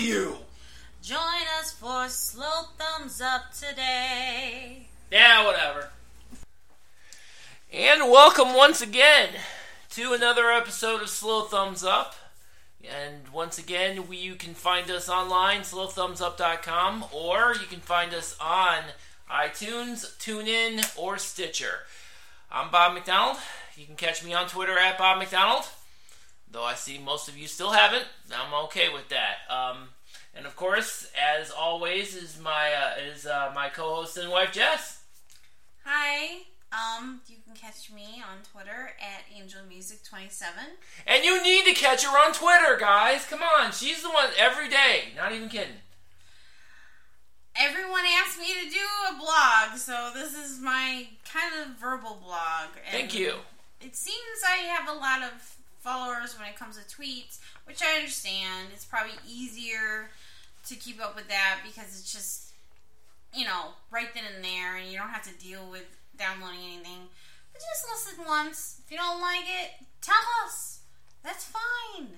with you. Join us for slow thumbs up today. Yeah, whatever. And welcome once again to another episode of Slow Thumbs Up. And once again, we, you can find us online, slowthumbsup.com, or you can find us on iTunes, TuneIn, or Stitcher. I'm Bob McDonald. You can catch me on Twitter at Bob McDonald. Though I see most of you still haven't, I'm okay with that. Um, and of course, as always, is my uh, is uh, my co-host and wife Jess. Hi. Um, you can catch me on Twitter at AngelMusic27. And you need to catch her on Twitter, guys. Come on, she's the one every day. Not even kidding. Everyone asked me to do a blog, so this is my kind of verbal blog. And Thank you. It seems I have a lot of followers when it comes to tweets, which I understand. It's probably easier to keep up with that because it's just, you know, right then and there, and you don't have to deal with downloading anything. But just listen once. If you don't like it, tell us. That's fine.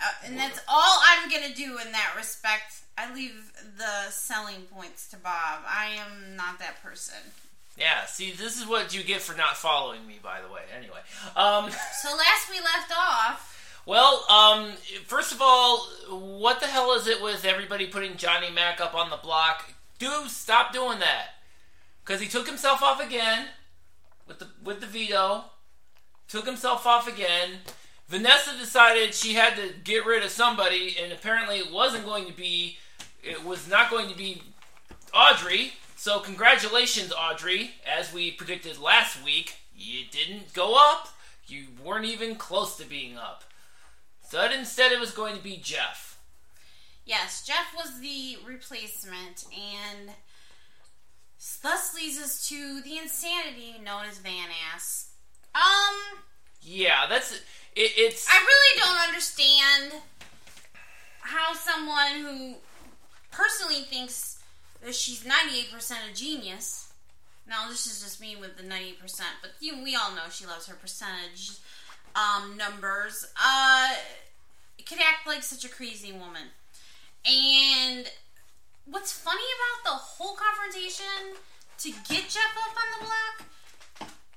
Uh, and that's all I'm gonna do in that respect. I leave the selling points to Bob. I am not that person. Yeah, see, this is what you get for not following me, by the way. Anyway, um, So last we left off, well, um, first of all, what the hell is it with everybody putting Johnny Mac up on the block? Dude, stop doing that. Because he took himself off again with the with the veto. Took himself off again. Vanessa decided she had to get rid of somebody, and apparently it wasn't going to be. It was not going to be Audrey. So congratulations, Audrey. As we predicted last week, you didn't go up. You weren't even close to being up. So instead, it was going to be Jeff. yes, Jeff was the replacement, and thus leads us to the insanity known as Van Ass. Um, Yeah, that's it. It's I really don't understand how someone who personally thinks she's 98% a genius. Now, this is just me with the 98%, but you we all know she loves her percentage um, numbers. Uh, could act like such a crazy woman. And what's funny about the whole confrontation to get Jeff up on the block,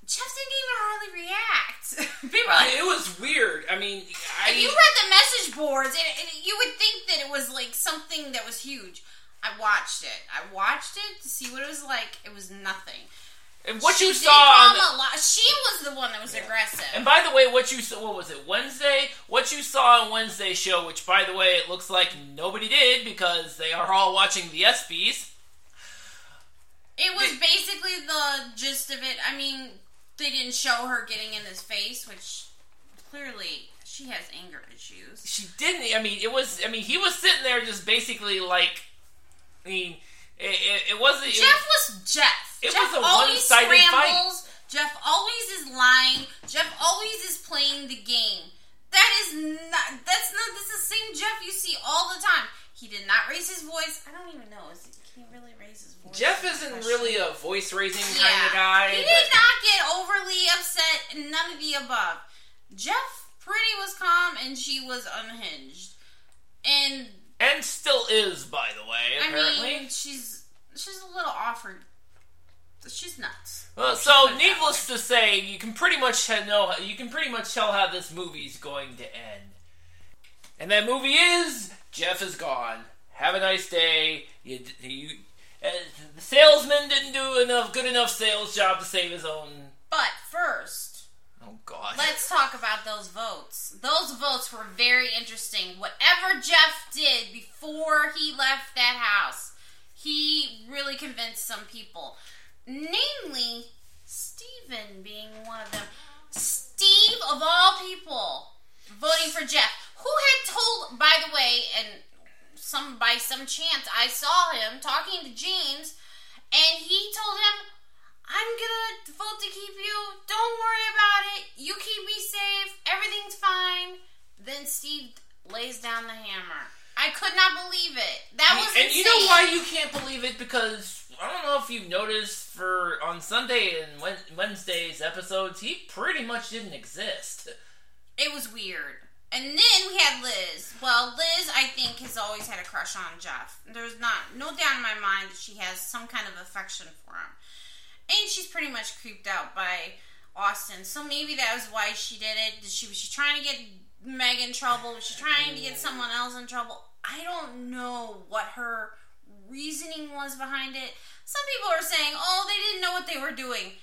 Jeff didn't even hardly react. People like, it was weird. I mean, I if you read the message boards, and, and you would think that it was like something that was huge. I watched it. I watched it to see what it was like. It was nothing. and what She you saw on the, lot. She was the one that was aggressive. And by the way, what you saw, what was it, Wednesday? What you saw on Wednesday's show, which by the way, it looks like nobody did because they are all watching the ESPYs. it was basically the gist of it. I mean, they didn't show her getting in his face, which clearly she has anger issues. She didn't. I mean, it was. I mean, he was sitting there just basically like. I mean, it, it, it wasn't. it Jeff was Jeff. It Jeff was a one-sided fight. Jeff always is lying. Jeff always is playing the game. That is not. That's not. That's the same Jeff you see all the time. He did not raise his voice. I don't even know. Is he, can he really raise his voice? Jeff isn't question. really a voice raising kind of guy. He but- did not get overly upset. None of the above. Jeff pretty was calm and she was unhinged. And and still is, by the way. Apparently. I mean, she's she's a little offered. She's nuts. Well, so needless to say, you can pretty much know you can pretty much tell how this movie's going to end. And that movie is Jeff is gone. Have a nice day. You, you, uh, the salesman didn't do enough good enough sales job to save his own. But first, Oh God. let's talk about those votes. Those votes were very interesting. Whatever Jeff did before he left that house, he really convinced some people. Namely, Steven being one of them. Steve, of all people, voting for Jeff, who had told, by the way, and some by some chance I saw him talking to James, and he told him, I'm gonna vote to keep you. Don't worry about it. You keep me safe. Everything's fine. Then Steve lays down the hammer. I could not believe it. That was insane. and insane. you know why you can't believe it because I don't know if you've noticed for on Sunday and Wednesday's episodes he pretty much didn't exist. It was weird. And then we had Liz. Well, Liz, I think, has always had a crush on Jeff. There's not no doubt in my mind that she has some kind of affection for him. And she's pretty much creeped out by Austin. So maybe that was why she did it. Did she was she trying to get Meg in trouble? Was she trying to get someone else in trouble? I don't know what her reasoning was behind it. Some people are saying, "Oh, they didn't know what they were doing."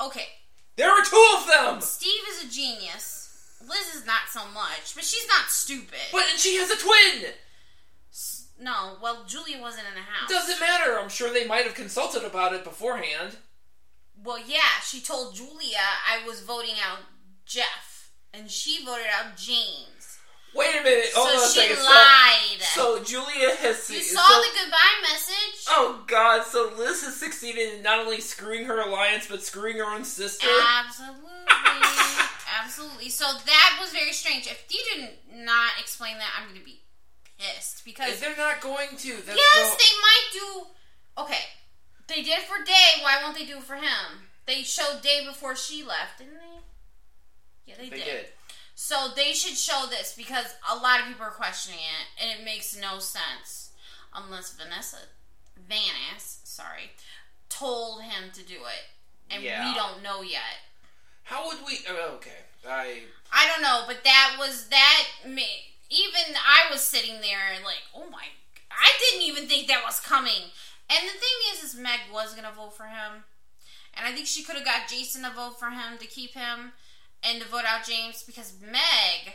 Okay, There were two of them! Steve is a genius. Liz is not so much, but she's not stupid. But and she has a twin! no, well, Julia wasn't in the house. Doesn't matter. I'm sure they might have consulted about it beforehand. Well, yeah, she told Julia I was voting out Jeff, and she voted out James. Wait a minute. Hold on a so she second. lied. So, so Julia has. you so, saw the goodbye message. Oh God! So Liz has succeeded in not only screwing her alliance, but screwing her own sister. Absolutely, absolutely. So that was very strange. If you did not explain that, I'm going to be pissed because They're not going to. Yes, so- they might do. Okay, they did for Day. Why won't they do it for him? They showed Day before she left, didn't they? Yeah, they, They did. did. So they should show this because a lot of people are questioning it, and it makes no sense unless Vanessa Vanis, sorry, told him to do it, and Yeah. we don't know yet. How would we? Oh, okay. I. I don't know, but that was that. Even I was sitting there like, oh my! I didn't even think that was coming. And the thing is, is Meg was gonna vote for him, and I think she could have got Jason to vote for him to keep him, and to vote out James because Meg,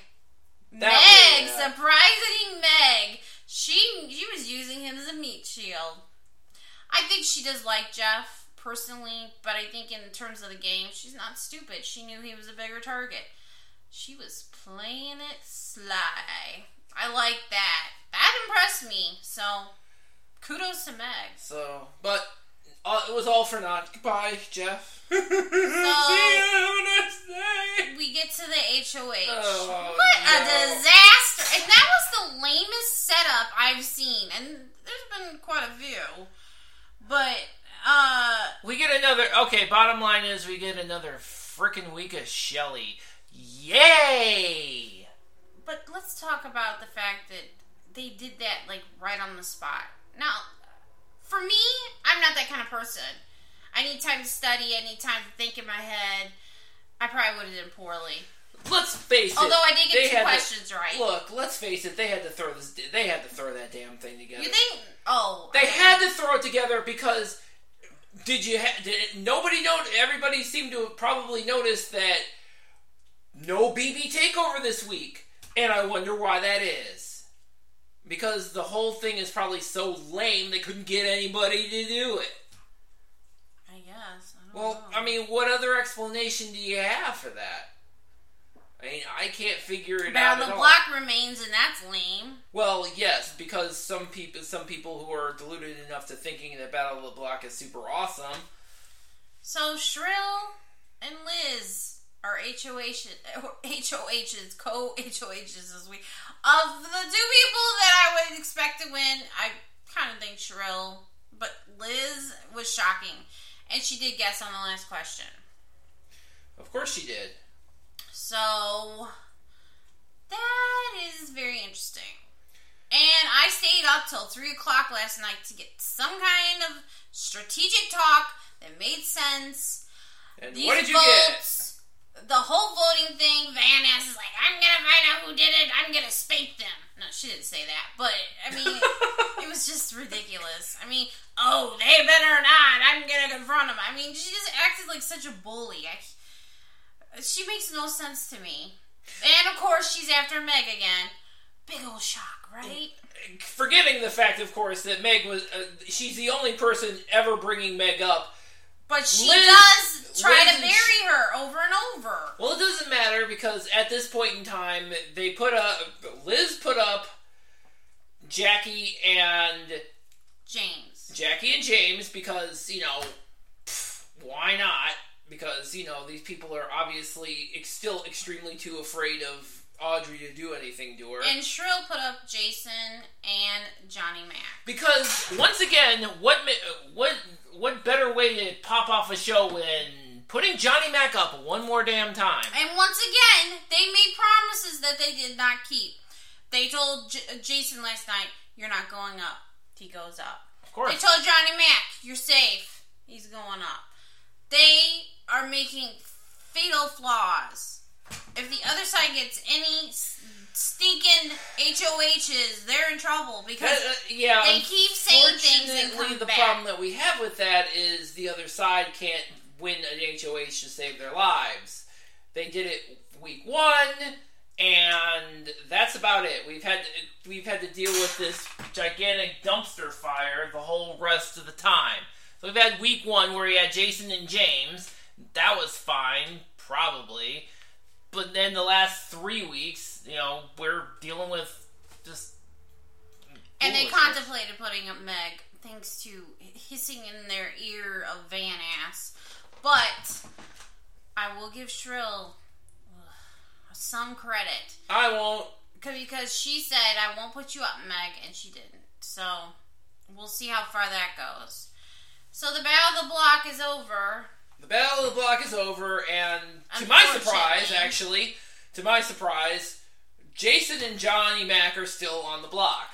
That Meg, was- yeah. surprising Meg, she she was using him as a meat shield. I think she does like Jeff personally, but I think in terms of the game, she's not stupid. She knew he was a bigger target. She was playing it sly. I like that. That impressed me. So, kudos to Meg. So, but uh, it was all for naught. Goodbye, Jeff. See you. Have a nice day. We get to the HOH. Oh, what a disaster! And that was the lamest setup I've seen. And there's been quite a few. But, uh, We get another. Okay, bottom line is we get another freaking week of Shelli. Yay! But let's talk about the fact that they did that like right on the spot. Now, for me, I'm not that kind of person. I need time to study. I need time to think in my head. I probably would have done poorly. Let's face it. Although I did get two had to- questions right. Look, let's face it. They had to throw this. They had to throw that damn thing together. you think? Oh, They okay. had to throw it together because did you ha- did it, nobody know everybody seemed to have probably noticed that no BB takeover this week and I wonder why that is because the whole thing is probably so lame they couldn't get anybody to do it I guess. I don't well know. I mean what other explanation do you have for that I mean I can't figure it out Battle at the all. Block remains, and that's lame. Well, yes, because some people, some people who are deluded enough to thinking that Battle of the Block is super awesome. So Shrill and Liz HOH, HOHs, co HOHs this week. Of the two people that I would expect to win, I kind of think Shrill, but Liz was shocking. And she did guess on the last question. Of course, she did. So that is very interesting. And I stayed up till three o'clock last night to get some kind of strategic talk that made sense. And These what did you get? The whole voting thing, Van Ness is like, I'm gonna find out who did it. I'm gonna spank them. No, she didn't say that, but I mean, it was just ridiculous. I mean, oh, they better not. I'm gonna confront them. I mean, she just acted like such a bully. I, she makes no sense to me. And of course, she's after Meg again. Big old shock, right? Forgetting the fact, of course, that Meg was. Uh, she's the only person ever bringing Meg up. But she Liz- does try to bury she- her over and over. Well, it doesn't matter because at this point in time, they put up. Liz put up Jackie and James. Jackie and James because you know pff, why not? Because you know these people are obviously ex- still extremely too afraid of Audrey to do anything to her. And Shrill put up Jason and Johnny Mac. because once again, what what what better way to pop off a show than putting Johnny Mac up one more damn time. And once again, they made promises that they did not keep. They told J- Jason last night, "You're not going up." He goes up. Of course. They told Johnny Mac, "You're safe." He's going up. They are making fatal flaws. If the other side gets any stinking HOHs, they're in trouble because Uh, yeah, They keep saying things and come the back. problem that we have with that is the other side can't win an HOH to save their lives. They did it week one, and that's about it. We've had to, we've had to deal with this gigantic dumpster fire the whole rest of the time. So we've had week one where you had Jason and James. That was fine, probably. But then the last three weeks, you know, we're dealing with just. And they contemplated putting up Meg thanks to hissing in their ear of Van Ass. But I will give Shrill some credit. I won't. Because she said, I won't put you up, Meg, and she didn't. So we'll see how far that goes. So the Battle of the Block is over. The battle of the block is over, and to my surprise, actually, to my surprise, Jason and Johnny Mac are still on the block.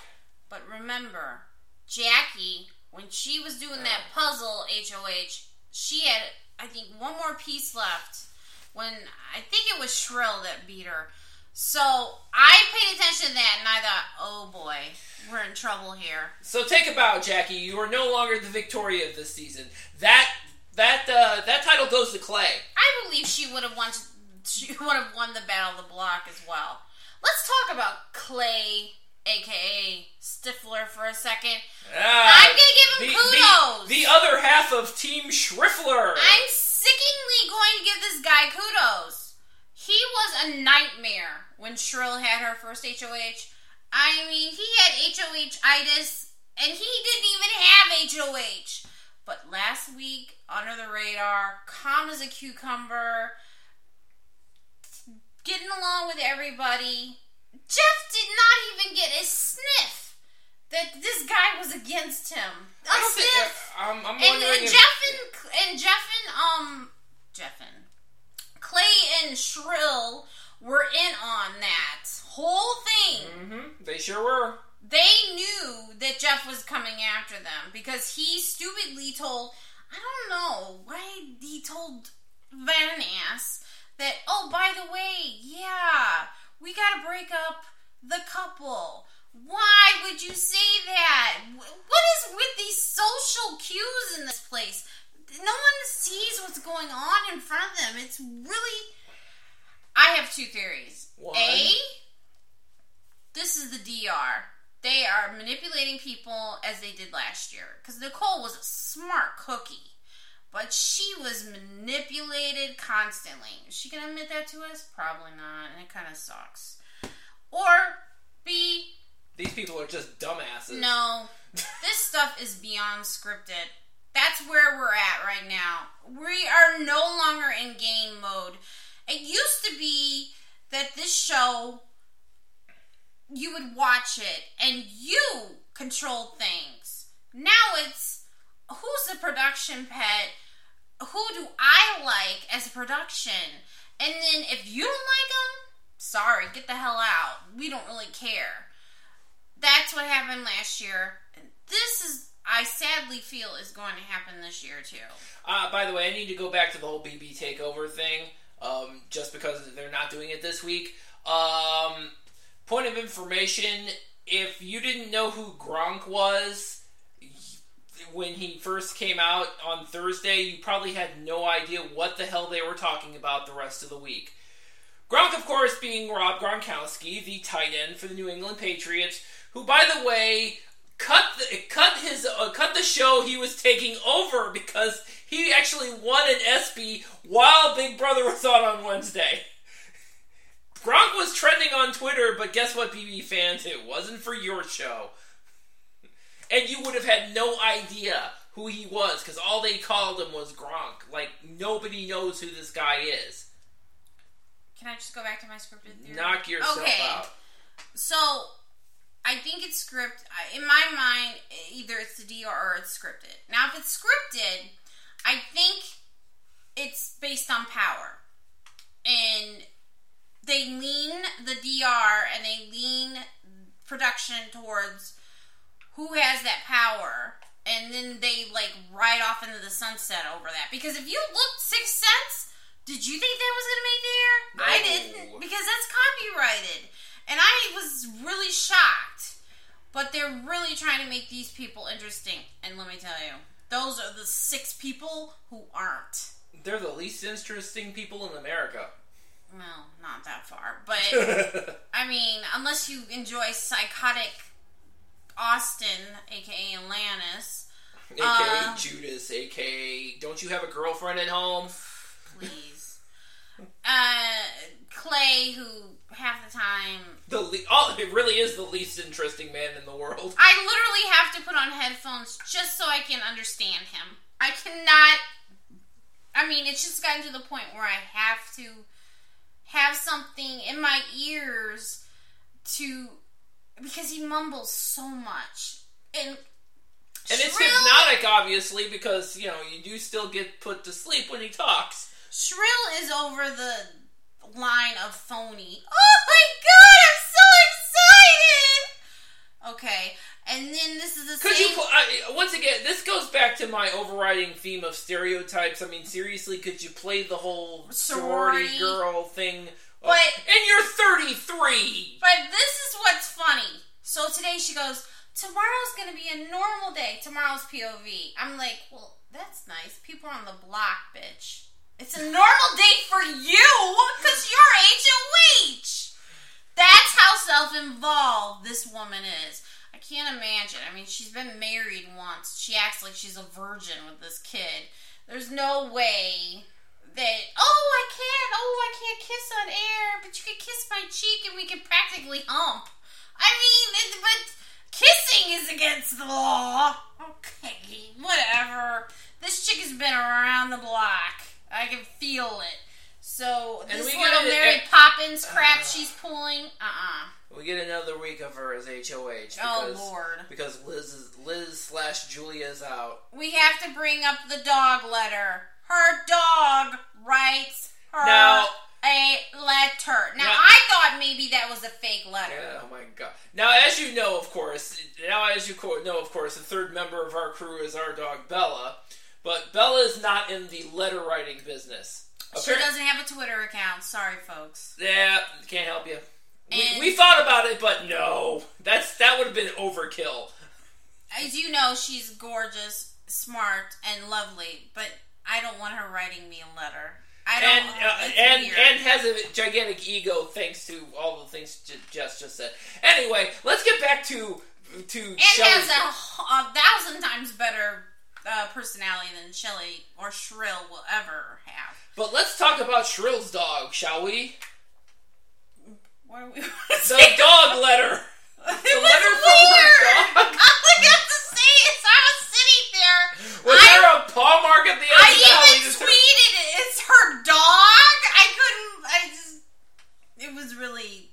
But remember, Jackie, when she was doing that uh. puzzle HOH, she had, I think, one more piece left. When I think it was Shrill that beat her. So I paid attention to that and I thought, oh boy, we're in trouble here. So take a bow, Jackie. You are no longer the Victoria of this season. That that uh, that title goes to Clay. I believe she would have won. She would have won the battle of the block as well. Let's talk about Clay, aka Stifler, for a second. Ah, I'm gonna give him the, the- kudos. The, other half of Team Schriffler. I'm sickeningly going to give this guy kudos. He was a nightmare when Shrill had her first HOH. I mean, he had HOH itis, and he didn't even have HOH. But last week, under the radar, calm as a cucumber, getting along with everybody. Jeff did not even get a sniff that this guy was against him. A I don't think- sniff. I'm, I'm And, wondering and if- Jeff and and Jeff and um Jeff and Clay and Shrill were in on that whole thing. Mhm, they sure were. They knew that Jeff was coming after them because he stupidly told I don't know why he told Van Ass that oh by the way yeah we gotta break up the couple. Why would you say that? What is with these social cues in this place? No one sees what's going on in front of them. It's really. I have two theories. One. A, this is the DR. They are manipulating people as they did last year. Because Nicole was a smart cookie. But she was manipulated constantly. Is she going to admit that to us? Probably not. And it kind of sucks. Or B, These people are just dumbasses. no, this stuff is beyond scripted. That's where we're at right now. We are no longer in game mode. It used to be that this show, you would watch it and you control things. Now it's who's the production pet? Who do I like as a production? And then if you don't like them, sorry, get the hell out. We don't really care. That's what happened last year. This is, I sadly feel, is going to happen this year too. Uh, by the way, I need to go back to the whole BB takeover thing, um, just because they're not doing it this week. Um, point of information: if you didn't know who Gronk was when he first came out on Thursday, you probably had no idea what the hell they were talking about the rest of the week. Gronk, of course, being Rob Gronkowski, the tight end for the New England Patriots, who, by the way, cut the, cut his uh, cut the show he was taking over because he actually won an ESPY while Big Brother was on on Wednesday. Gronk was trending on Twitter, but guess what, BB fans? It wasn't for your show. And you would have had no idea who he was because all they called him was Gronk. Like, nobody knows who this guy is. Can I just go back to my scripted theory? Knock yourself Okay. out. So, I think it's script. I- In my mind, either it's the DR or it's scripted. Now, if it's scripted, I think it's based on power, and they lean the DR and they lean production towards who has that power, and then they like ride off into the sunset over that. Because if you looked Sixth Sense, did you think that was gonna make the air? I didn't because that's copyrighted, and I was really shocked. But they're really trying to make these people interesting, and let me tell you, those are the six people who aren't. They're the least interesting people in America. Well, not that far, but I mean, unless you enjoy psychotic Austin, aka Atlantis, AKA Uh, Judas, AKA Don't You Have a Girlfriend at Home? please. uh, Clay, who half the time The le- oh, it really is the least interesting man in the world. I literally have to put on headphones just so I can understand him. I cannot. I mean, it's just gotten to the point where I have to have something in my ears to because he mumbles so much and And it's Shrill- hypnotic, obviously, because, you know, you do still get put to sleep when he talks. Shrill is over the line of phony. Oh my god, I'm so excited! Okay, and then this is the Could same. you, I, once again, this goes back to my overriding theme of stereotypes. I mean, seriously, could you play the whole sorority, Sorority. girl thing? Uh, But- and you're 33! But this is what's funny. So today she goes, Tomorrow's gonna be a normal day. Tomorrow's POV. I'm like, Well, that's nice. People are on the block, bitch. It's a normal day for you because you're HOH. That's how self involved this woman is. I can't imagine. I mean, she's been married once. She acts like she's a virgin with this kid. There's no way that, oh, I can't, oh, I can't kiss on air, but you can kiss my cheek and we can practically hump. I mean, but kissing is against the law. Okay, whatever. This chick has been around the block. I can feel it. So And this we little Mary uh, Poppins crap uh, she's pulling, uh-uh. We get another week of her as HOH. Oh, Because, Lord. Because Liz, is, Liz slash Julia is out. We have to bring up the dog letter. Her dog writes her Now- a letter. Now, Now- I thought maybe that was a fake letter. Oh my god! Now, as you know, of course, now as you know, of course, the third member of our crew is our dog Bella, but Bella is not in the letter writing business. She Appar- doesn't have a Twitter account. Sorry, folks. Yeah, can't help you. We, And- we thought about it, but no, that's that would have been overkill. As you know, she's gorgeous, smart, and lovely, but I don't want her writing me a letter. I don't. And uh, it's and weird. and has a gigantic ego thanks to all the things J- Jess just said. Anyway, let's get back to to and has a, a thousand times better uh, personality than Shelli or Shrill will ever have. But let's talk about Shrill's dog, shall we? Are we? The dog letter. It The was letter from her weird. dog. All I got to say is I was sitting there. Was I, there a paw mark at the end I of the alley? even Just- tweeted it. It's her dog. I couldn't. I just. It was really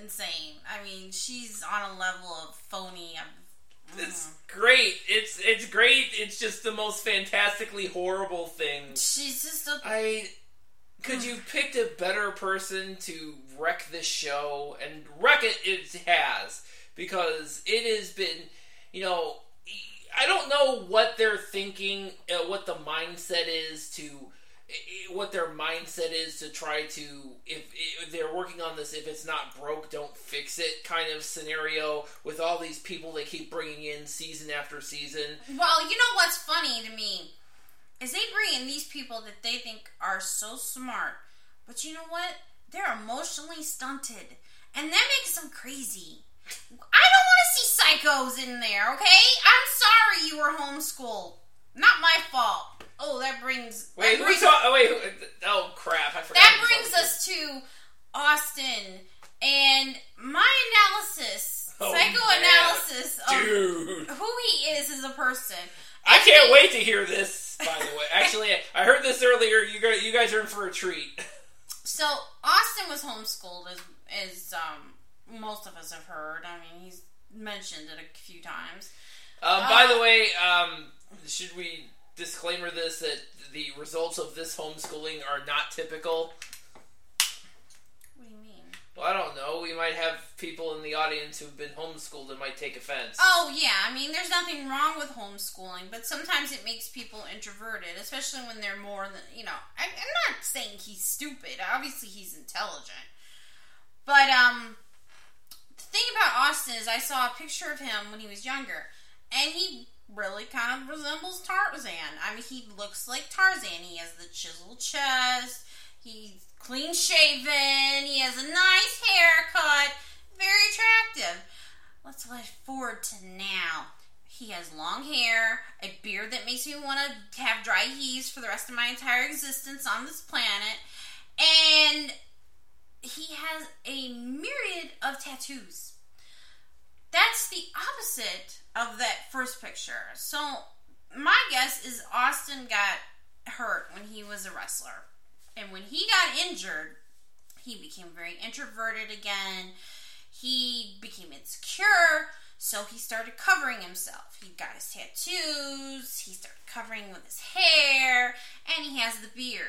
insane. I mean, she's on a level of phony. Of, It's great. It's it's great. It's just the most fantastically horrible thing. she's just a. I could you picked a better person to wreck this show and wreck it it has because it has been you know I don't know what they're thinking uh, what the mindset is to what their mindset is to try to if, if they're working on this if it's not broke don't fix it kind of scenario with all these people they keep bringing in season after season Well, you know what's funny to me is they bring in these people that they think are so smart, but you know what? They're emotionally stunted, and that makes them crazy. I don't want to see psychos in there. Okay, I'm sorry you were homeschooled. Not my fault. Oh, that brings wait that who brings, talk, oh, wait oh crap I forgot that brings us to Austin and my analysis, Oh, psychoanalysis of dude who he is as a person. I And can't he- wait to hear this. By the way, actually, I heard this earlier. You guys, you guys are in for a treat. So Austin was homeschooled, as as um, most of us have heard. I mean, he's mentioned it a few times. Um, by Uh, the way, um, should we disclaimer this that the results of this homeschooling are not typical. What do you mean? Well, I don't know. We might have people in the audience who've been homeschooled and might take offense. Oh yeah, I mean, there's nothing wrong with homeschooling, but sometimes it makes people introverted, especially when they're more than you know. I, I'm not saying he's stupid. Obviously, he's intelligent, but um, the thing about Austin is, I saw a picture of him when he was younger, and he really kind of resembles Tarzan. I mean, he looks like Tarzan. He has the chiseled chest. He's clean shaven. He has a nice haircut. Very attractive. Let's flash forward to now. He has long hair, a beard that makes me want to have dry heaves for the rest of my entire existence on this planet, and he has a myriad of tattoos. That's the opposite of that first picture. So, my guess is Austin got hurt when he was a wrestler. And when he got injured, he became very introverted again. He became insecure, so he started covering himself. He got his tattoos, he started covering with his hair, and he has the beard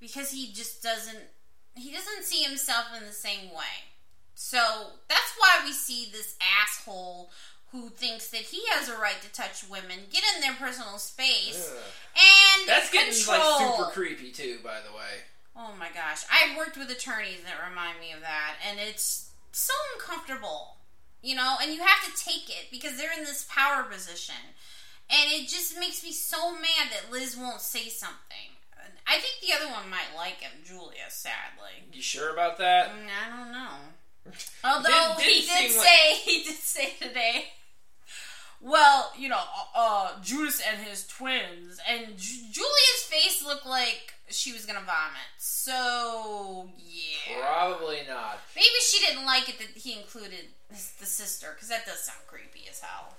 because he just doesn't he doesn't see himself in the same way. So that's why we see this asshole who thinks that he has a right to touch women, get in their personal space, Ugh. and That's getting control. like super creepy too, by the way. Oh my gosh. I've worked with attorneys that remind me of that, and it's so uncomfortable, you know, and you have to take it because they're in this power position. And it just makes me so mad that Liz won't say something. I think the other one might like him, Julia, sadly. You sure about that? Mm, I don't know. Although Did- he did seem like- say, he did say today, well, you know, uh, Judas and his twins, and Ju- Julia's face looked like she was gonna vomit. So yeah, Probably not. maybe she didn't like it that he included the sister because that does sound creepy as hell.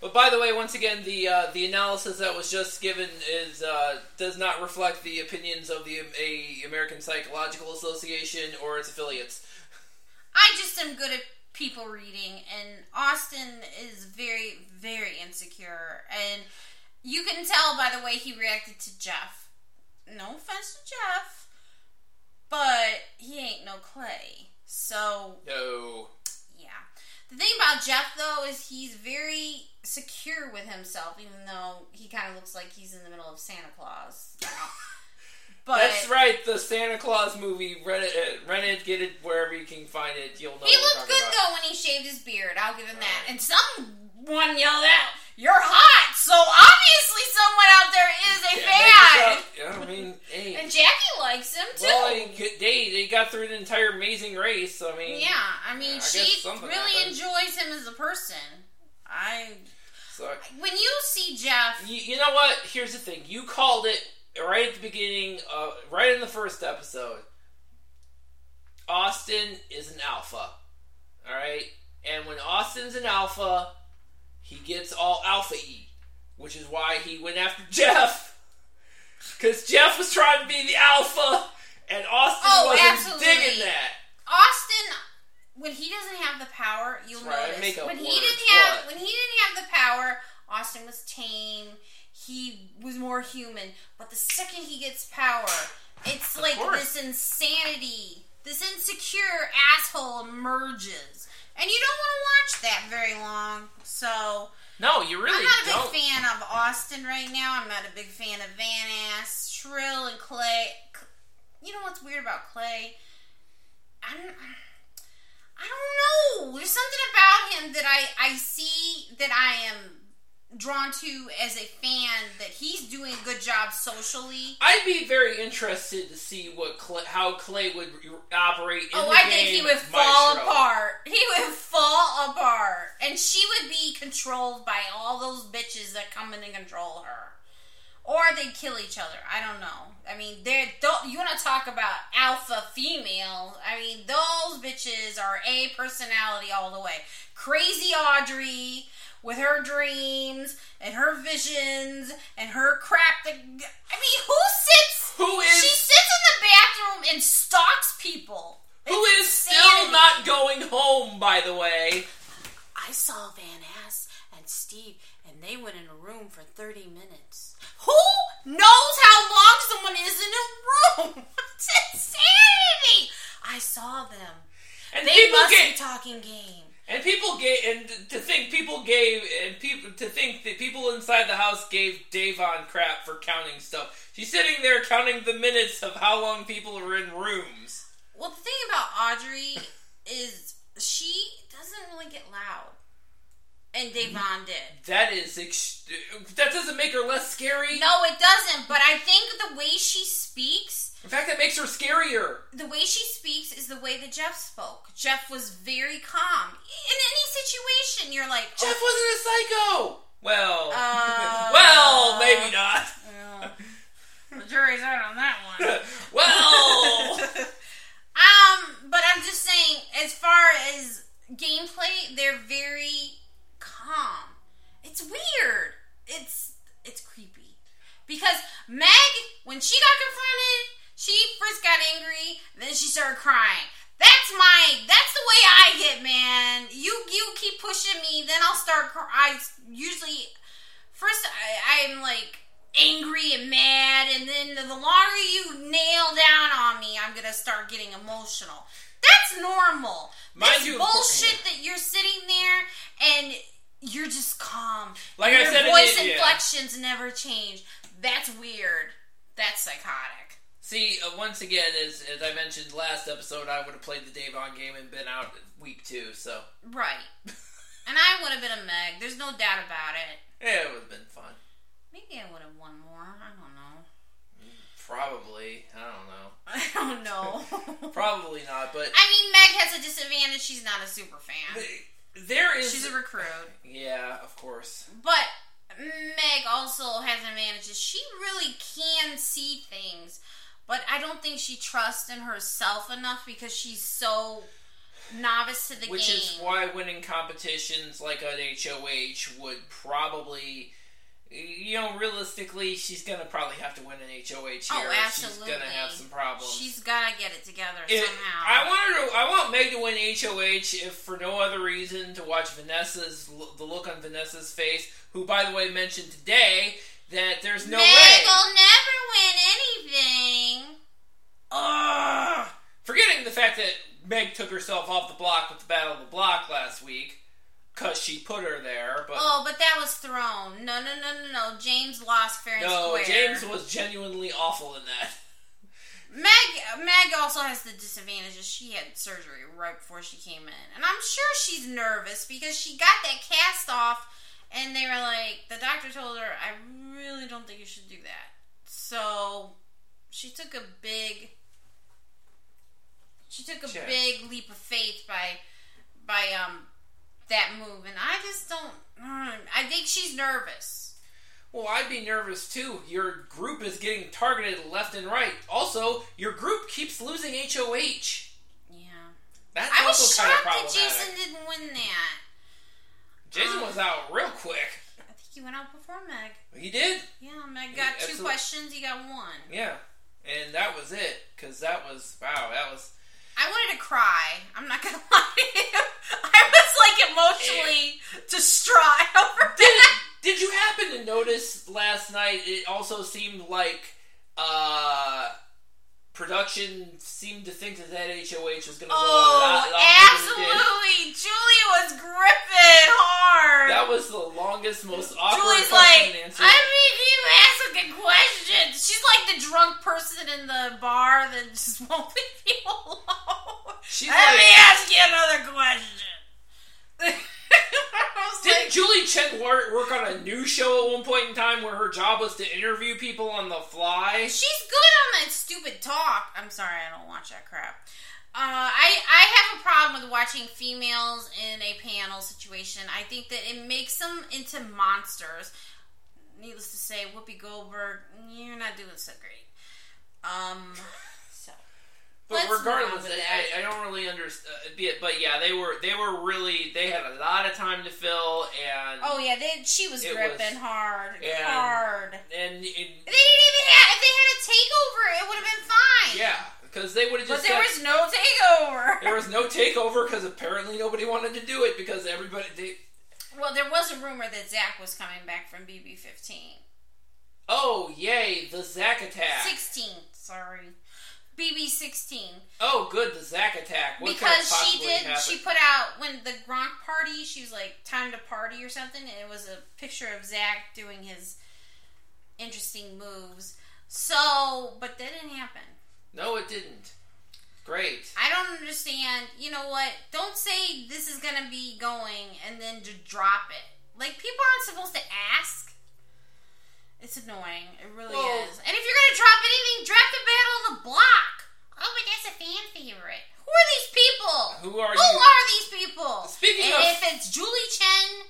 But by the way, once again, the uh, the analysis that was just given is uh, does not reflect the opinions of the a American Psychological Association or its affiliates. I just am good at people reading, and Austin is very, very insecure. And you can tell by the way he reacted to Jeff. No offense to Jeff, but he ain't no Clay. So, No. yeah. The thing about Jeff, though, is he's very secure with himself, even though he kind of looks like he's in the middle of Santa Claus. But That's right. The Santa Claus movie. Rent it, uh, rent it, get it wherever you can find it. You'll know. He looked good about. though when he shaved his beard. I'll give him that. Right. And someone yelled out, "You're hot!" So obviously, someone out there is a Yeah, fan. yeah, I mean, hey. And Jackie likes him too. well, they, they got through the entire Amazing Race. I mean, yeah, I mean, I she really happened. enjoys him as a person. I when you see Jeff, you, you know what? Here's the thing. You called it right at the beginning, uh, right in the first episode. Austin is an alpha. All right, and when Austin's an alpha, he gets all alpha y, which is why he went after Jeff. Because Jeff was trying to be the alpha, and Austin Oh, wasn't absolutely. digging that. Austin, when he doesn't have the power, you'll That's notice when he words, didn't have what? when he didn't have the power, Austin was tame. He was more human. But the second he gets power, it's Of like course. this insanity, this insecure asshole emerges, and you don't want to watch that very long. So No, you really I'm not a don't. big fan of Austin right now. I'm not a big fan of Van Ass, Trill, and Clay. You know what's weird about Clay? I don't, I don't know. There's something about him that I, I see that I am drawn to as a fan that he's doing a good job socially. I'd be very interested to see what Clay, how Clay would operate. In Oh, I think he would fall Maestro. apart. He would fall apart. And she would be controlled by all those bitches that come in and control her. Or they'd kill each other. I don't know. I mean, they're don't you want to talk about alpha female? I mean, those bitches are a personality all the way. Crazy Audrey with her dreams and her visions and her crap. That, I mean, who sits? Who is? She sits in the bathroom and stalks people. who It's is still not going home? By the way, I saw Van Ass and Steve, and they went in a room for 30 minutes. Who knows how long someone is in a room? It's insanity. I saw them. And They must get be talking game. And people gave and to think people gave and people to think that people inside the house gave Da'Vonne crap for counting stuff. She's sitting there counting the minutes of how long people are in rooms. Well, the thing about Audrey is she doesn't really get loud, and Da'Vonne did. That is ex- that doesn't make her less scary. No, it doesn't. But I think the way she speaks, In fact, that makes her scarier. the way she speaks is the way that Jeff spoke. Jeff was very calm in any situation. You're like, Jeff oh, wasn't a psycho. Well, Uh, well, maybe not. well, the jury's out on that one. well, Um, but I'm just saying, as far as gameplay, they're very calm. It's weird. It's it's creepy because Meg, when she got confronted, she first got angry, then she started crying. That's my. That's the way I get, man. You you keep pushing me, then I'll start. Cry. I usually first I, I'm like angry and mad, and then the longer you nail down on me, I'm gonna start getting emotional. That's normal. Mind this you, bullshit that you're sitting there and you're just calm. Like I said voice yeah. inflections never change. That's weird. That's psychotic. see, uh, once again, as as I mentioned last episode, I would have played the Da'Vonne game and been out week two. So Right. and I would have been a Meg. There's no doubt about it. yeah, it would have been fun. Maybe I would have won more. I don't know. Probably, I don't know. I don't know. Probably not, but I mean, Meg has a disadvantage. She's not a super fan. there is. She's a recruit. yeah, of course. But Meg also has advantages. She really can see things, but I don't think she trusts in herself enough because she's so novice to the Which game. Which is why winning competitions like an HOH would probably, you know, realistically, she's gonna probably have to win an HOH here. Oh, or She's gonna have some problems. She's gotta get it together It- somehow. I want her to. I want Meg to win HOH if for no other reason to watch Vanessa's the look on Vanessa's face, who by the way mentioned today that there's no way Meg way. will never win anything. Ugh. Forgetting the fact that Meg took herself off the block with the Battle of the Block last week because she put her there, but Oh, but that was thrown. No, no, no, no, no. James lost fair and no, square. James was genuinely awful in that. Meg Meg also has the disadvantages. She had surgery right before she came in, and I'm sure she's nervous because she got that cast off, and they were like, the doctor told her, "I really don't think you should do that." So she took a big, she took a Check. big leap of faith by by um that move, and I just don't. mm, I think she's nervous. Well, I'd be nervous too. Your group is getting targeted left and right. Also, your group keeps losing HOH. Yeah, That's I was also kind of shocked that. Jason didn't win that. Jason was out real quick. I think he went out before Meg. He did. Yeah, Meg got two absolutely. questions. He got one. Yeah. And that was it. Because that was, wow, that was. I wanted to cry. I'm not gonna lie to you. I was like emotionally distraught over Did, that. did you happen to notice last night? It also seemed like uh, production seemed to think that that HOH was going to go Oh, lot longer than it did. absolutely. Julie was gripping hard. That was the longest, most awkward Julie's question like, and answer. I mean, you asking questions. She's like the drunk person in the bar that just won't leave you alone. She's Let me like, ask you another question. I was didn't like, Julie Chen work, work on a news show at one point in time where her job was to interview people on the fly? She's good on that stupid talk. I'm sorry, I don't watch that crap. Uh, I I have a problem with watching females in a panel situation. I think that it makes them into monsters. Needless to say, Whoopi Goldberg, you're not doing so great. Um, But Let's regardless, I, I don't really understand. Uh, but yeah, they were they were really they had a lot of time to fill, and oh yeah, they, she was gripping was- hard, and- hard. and, and They didn't even have. If they had a takeover, it would have been fine. yeah, because they would have just. but there was no takeover. there was no takeover because apparently nobody wanted to do it because everybody. They, Well, there was a rumor that Zach was coming back from BB15. Oh, yay, the Zach attack. 16. Sorry. BB 16. Oh, good, the Zach attack. What because she did, happen? she put out when the Gronk party, she was like, time to party or something, and it was a picture of Zach doing his interesting moves. So, but that didn't happen. No, it didn't. Great. I don't understand. You know what? Don't say this is gonna be going and then just drop it. Like people aren't supposed to ask. It's annoying. It really Well- is. And if you're gonna drop anything, drop the Battle of the Block. Oh, but that's a fan favorite. Who are these people? Who are Who you? are these people? Speaking and of- if it's Julie Chen,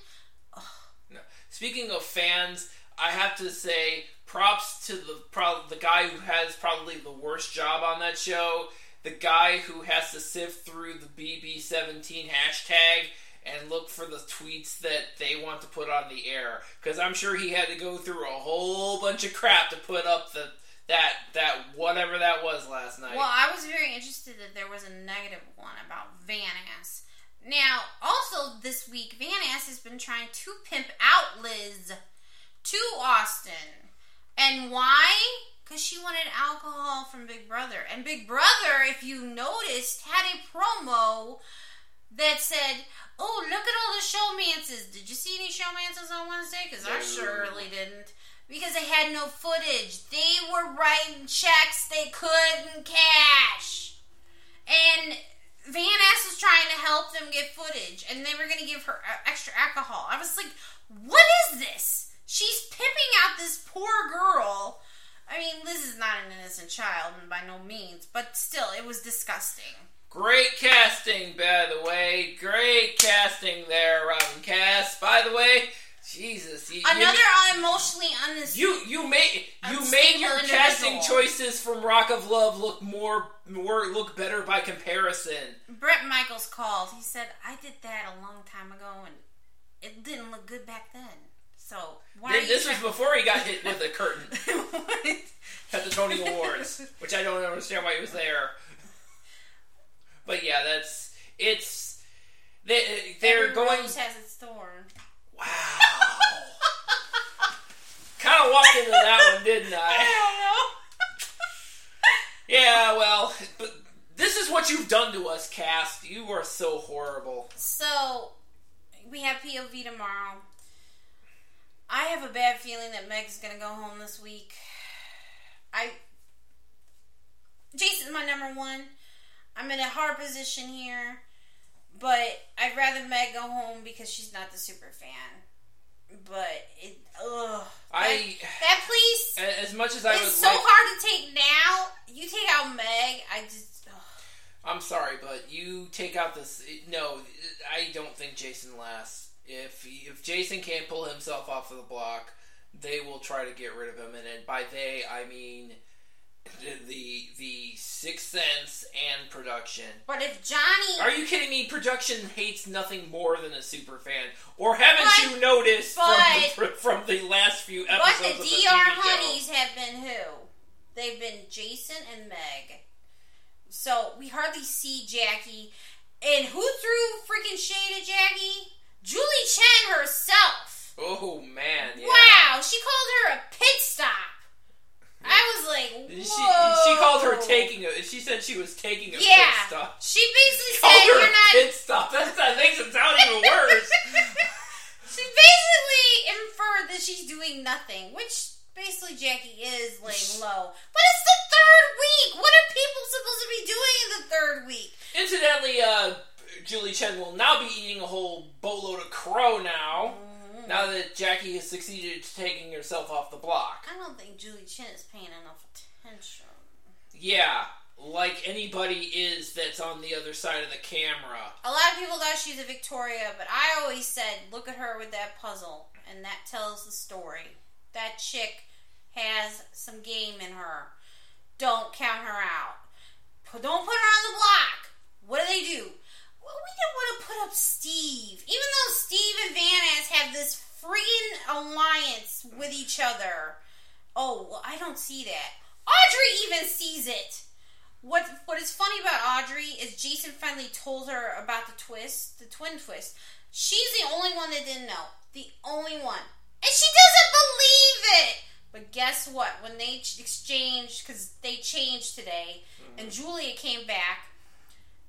No. Speaking of fans, I have to say props to the pro- the guy who has probably the worst job on that show. The guy who has to sift through the BB17 hashtag and look for the tweets that they want to put on the air. Because I'm sure he had to go through a whole bunch of crap to put up the that that whatever that was last night. well, I was very interested that there was a negative one about Van Ass. Now, also this week, Van Ass has been trying to pimp out Liz to Austin. And why? Because she wanted alcohol from Big Brother. And Big Brother, if you noticed, had a promo that said, Oh, look at all the showmances. Did you see any showmances on Wednesday? Because I surely didn't. Because they had no footage. They were writing checks they couldn't cash. And Van Ass was trying to help them get footage, and they were going to give her uh, extra alcohol. I was like, what is this? She's pimping out this poor girl. I mean, Liz is not an innocent child, and by no means, but still, it was disgusting. Great casting, by the way. Great casting there, Robyn Kass. By the way, Jesus, you, you Another ma- emotionally honest. You you made you made your casting choices from Rock of Love look more more look better by comparison. Bret Michaels called. He said, I did that a long time ago, and it didn't look good back then. So, why are Th- you This was trying- before he got hit with a curtain What? at the Tony Awards, which I don't understand why he was there. But yeah, that's it's they they're Every going rose has its thorn. wow. kind of walked into that one, didn't I? I don't know. Yeah, well, but this is what you've done to us, cast. You are so horrible. So, we have POV tomorrow. I have a bad feeling that Meg's gonna go home this week. I. Jason's my number one. I'm in a hard position here, but I'd rather Meg go home because she's not the super fan. But it, ugh. I- that, that police As much as I would so like, hard to take now. You take out Meg, I just. ugh. I'm sorry, but you take out this. No, I don't think Jason lasts. If if Jason can't pull himself off of the block, they will try to get rid of him, and by they I mean the the, the Sixth Sense and production. But if Johnny. Are you kidding me? Production hates nothing more than a super fan. Or haven't But- you noticed from, the, from the last few But episodes the of the DR TV show? honeys have been who? They've been Jason and Meg. So we hardly see Jackie. And who threw freaking shade at Jackie? Julie Chen herself. Oh man! Yeah. Wow, she called her a pit stop. I was like, She Whoa. she called her taking a. She said she was taking a Yeah, pit stop. she basically Called said her you're not. pit stop. That's, that makes it sound even worse. she basically inferred that she's doing nothing, which basically Jackie is laying low. But it's the third week. What are people supposed to be doing in the third week? Incidentally, uh, Julie Chen will now be eating a whole boatload of crow now. Mm-hmm. Now that Jackie has succeeded at taking herself off the block. I don't think Julie Chen is paying enough attention. Yeah, like anybody is that's on the other side of the camera. A lot of people thought she's a Victoria, but I always said, look at her with that puzzle, and that tells the story. That chick has some game in her. Don't count her out. Don't put her on the block. What do they do? Well, we didn't want to put up Steve. Even though Steve and Van Ass have this friggin' alliance with each other. Oh, well, I don't see that. Audrey even sees it. What What is funny about Audrey is Jason finally told her about the twist, the twin twist. She's the only one that didn't know. The only one. And she doesn't believe it. But guess what? When they exchanged, because they changed today, and Julia came back,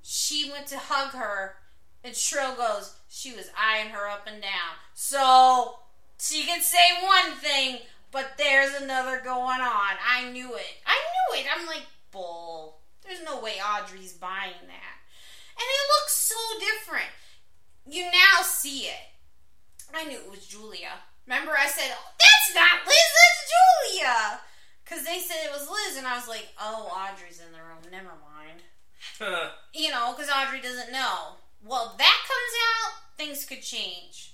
she went to hug her, and Shrill goes, she was eyeing her up and down. So she can say one thing, but there's another going on. I knew it. I knew it. I'm like, bull. There's no way Audrey's buying that. And it looks so different. You now see it. I knew it was Julia. Remember, I said, oh, that's not Liz, that's Julia. Because they said it was Liz, and I was like, oh, Audrey's in the room. Never mind. You know, because Audrey doesn't know. Well, that comes out, things could change.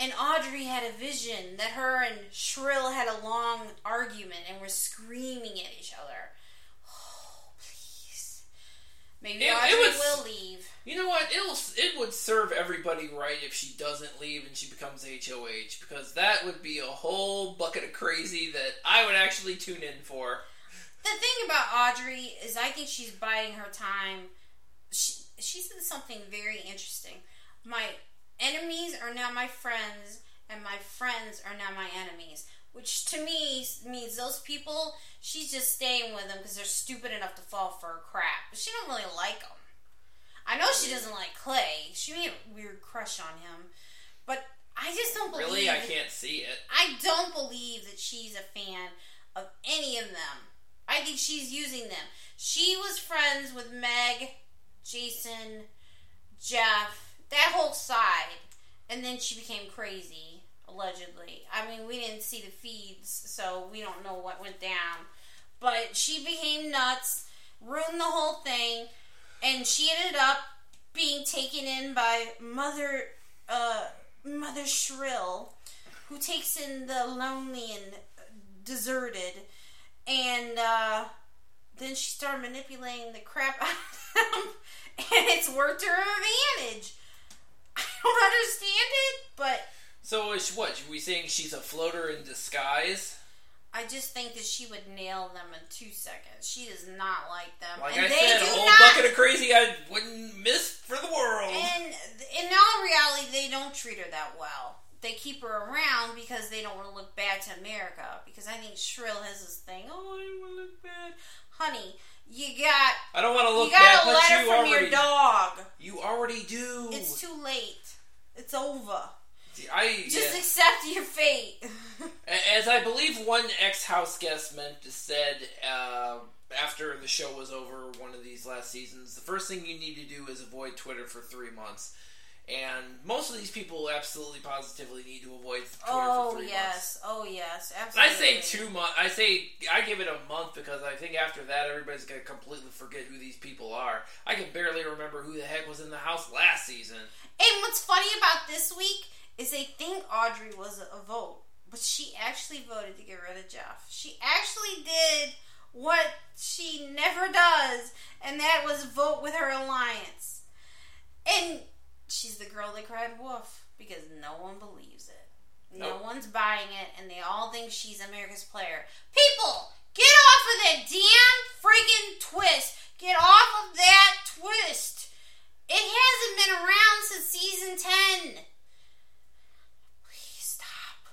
And Audrey had a vision that her and Shrill had a long argument and were screaming at each other. Oh, please. Maybe It- it Audrey was- will leave. You know what? It'll it would serve everybody right if she doesn't leave and she becomes HOH because that would be a whole bucket of crazy that I would actually tune in for. The thing about Audrey is, I think she's biding her time. She, she said something very interesting. My enemies are now my friends, and my friends are now my enemies. Which to me means those people, she's just staying with them because they're stupid enough to fall for her crap. But she don't really like them. I know she doesn't like Clay. She have a weird crush on him, but I just don't believe. Really, I can't see it. I don't believe that she's a fan of any of them. I think she's using them. She was friends with Meg, Jason, Jeff, that whole side, and then she became crazy, allegedly. I mean, we didn't see the feeds, so we don't know what went down. But she became nuts, ruined the whole thing, and she ended up being taken in by Mother, uh, Mother Shrill, who takes in the lonely and deserted, and uh, then she started manipulating the crap out of them, and it's worked to her advantage. I don't understand it, but So is what? Are we saying she's a floater in disguise? I just think that she would nail them in two seconds. She does not like them, Like and I they said, a whole not. bucket of crazy I wouldn't miss for the world. And in all reality, they don't treat her that well. They keep her around because they don't want to look bad to America. Because I think Shrill has this thing. Oh, I don't want to look bad, honey. You got I don't want to look you got bad, a but letter you from already your dog. you already do. It's too late. It's over. I Just yeah. accept your fate. As I believe one ex-house guest meant to said uh, after the show was over, one of these last seasons, the first thing you need to do is avoid Twitter for three months. And most of these people absolutely positively need to avoid Twitter oh for three months. yes, oh yes, And absolutely. I say two months. I say I give it a month because I think after that everybody's gonna completely forget who these people are. I can barely remember who the heck was in the house last season. And what's funny about this week is they think Audrey was a vote, but she actually voted to get rid of Jeff. She actually did what she never does, and that was vote with her alliance. And she's the girl that cried wolf because no one believes it. No Nope. one's buying it, and they all think she's America's player. People, get off of that damn friggin' twist. Get off of that twist. It hasn't been around since season 10. Please stop.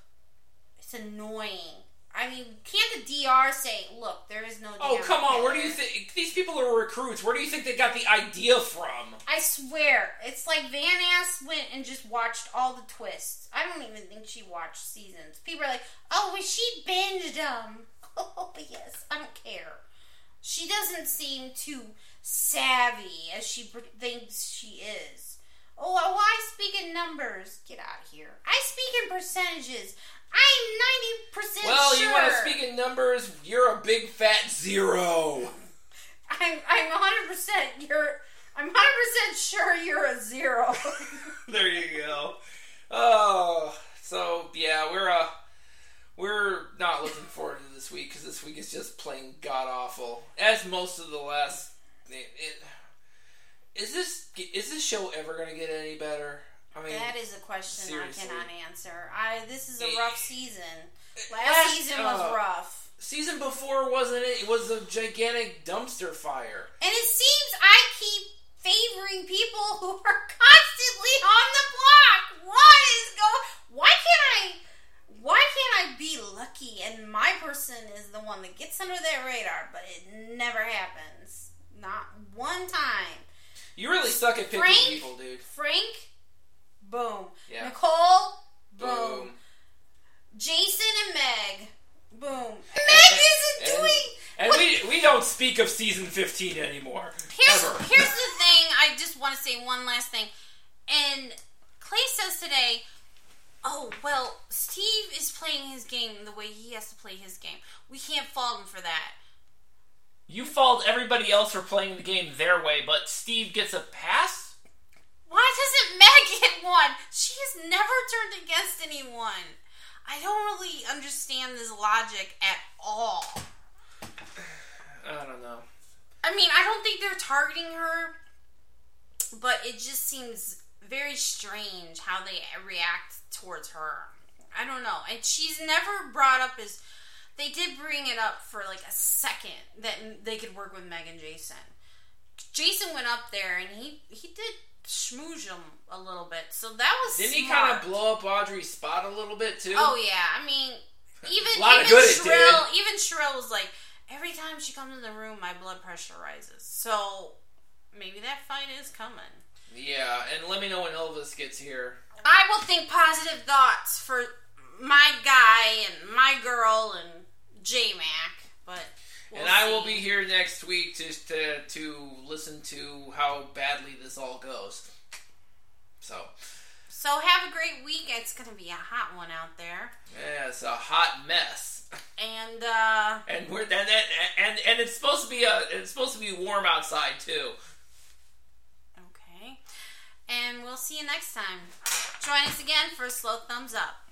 It's annoying. I mean, can't the DR say, look, there is no Oh come on! Where do you think these people are recruits? Where do you think they got the idea from? I swear, it's like Van Ass went and just watched all the twists. I don't even think she watched seasons. People are like, oh, well, she binged them. Oh, yes, I don't care. She doesn't seem too savvy as she thinks she is. Oh, well, I speak in numbers. Get out of here. I speak in percentages. I'm 90% sure. Well, sure. you want to speak in numbers? You're a big fat zero. I'm, I'm 100%. You're. I'm 100% sure you're a zero. there you go. Oh, so yeah, we're uh, we're not looking forward to this week because this week is just plain god awful. As most of the last, it, it, is this is this show ever going to get any better? I mean, that is a question seriously. I cannot answer. I this is a eh, rough season. Eh, last, Last season was uh, rough. Season before wasn't it? It was a gigantic dumpster fire. And it seems I keep favoring people who are constantly on the block. What is going? Why can't I? Why can't I be lucky and my person is the one that gets under their radar? But it never happens. Not one time. You really suck at picking Frank, people, dude. Frank boom. Yeah. Nicole, boom. Boom. Jason and Meg, boom. Meg and- isn't and- doing. And we we don't speak of season fifteen anymore. Here's ever. here's the thing. I just want to say one last thing. And Clay says today, "Oh well, Steve is playing his game the way he has to play his game. We can't fault him for that." You fault everybody else for playing the game their way, but Steve gets a pass. Why doesn't Meg get one? She has never turned against anyone. I don't really understand this logic at all. I don't know. I mean, I don't think they're targeting her, but it just seems very strange how they react towards her. I don't know. And she's never brought up as they did bring it up for like a second that they could work with Meg and Jason. Jason went up there and he he did schmooze him a little bit, so that was Didn't he kind of blow up Audrey's spot a little bit too? Oh yeah, I mean, even A lot of even Shrill, even Shrill was like, every time she comes in the room, my blood pressure rises. So maybe that fight is coming. Yeah, and let me know when Elvis gets here. I will think positive thoughts for my guy and my girl and J Mac, but we'll and I will be here next week just to to listen to how badly this all goes. So, So have a great week. It's gonna be a hot one out there, yeah, it's a hot mess. and uh, And we're and and and, and it's supposed to be a it's supposed to be warm outside too. okay, and we'll see you next time. Join us again for a slow thumbs up.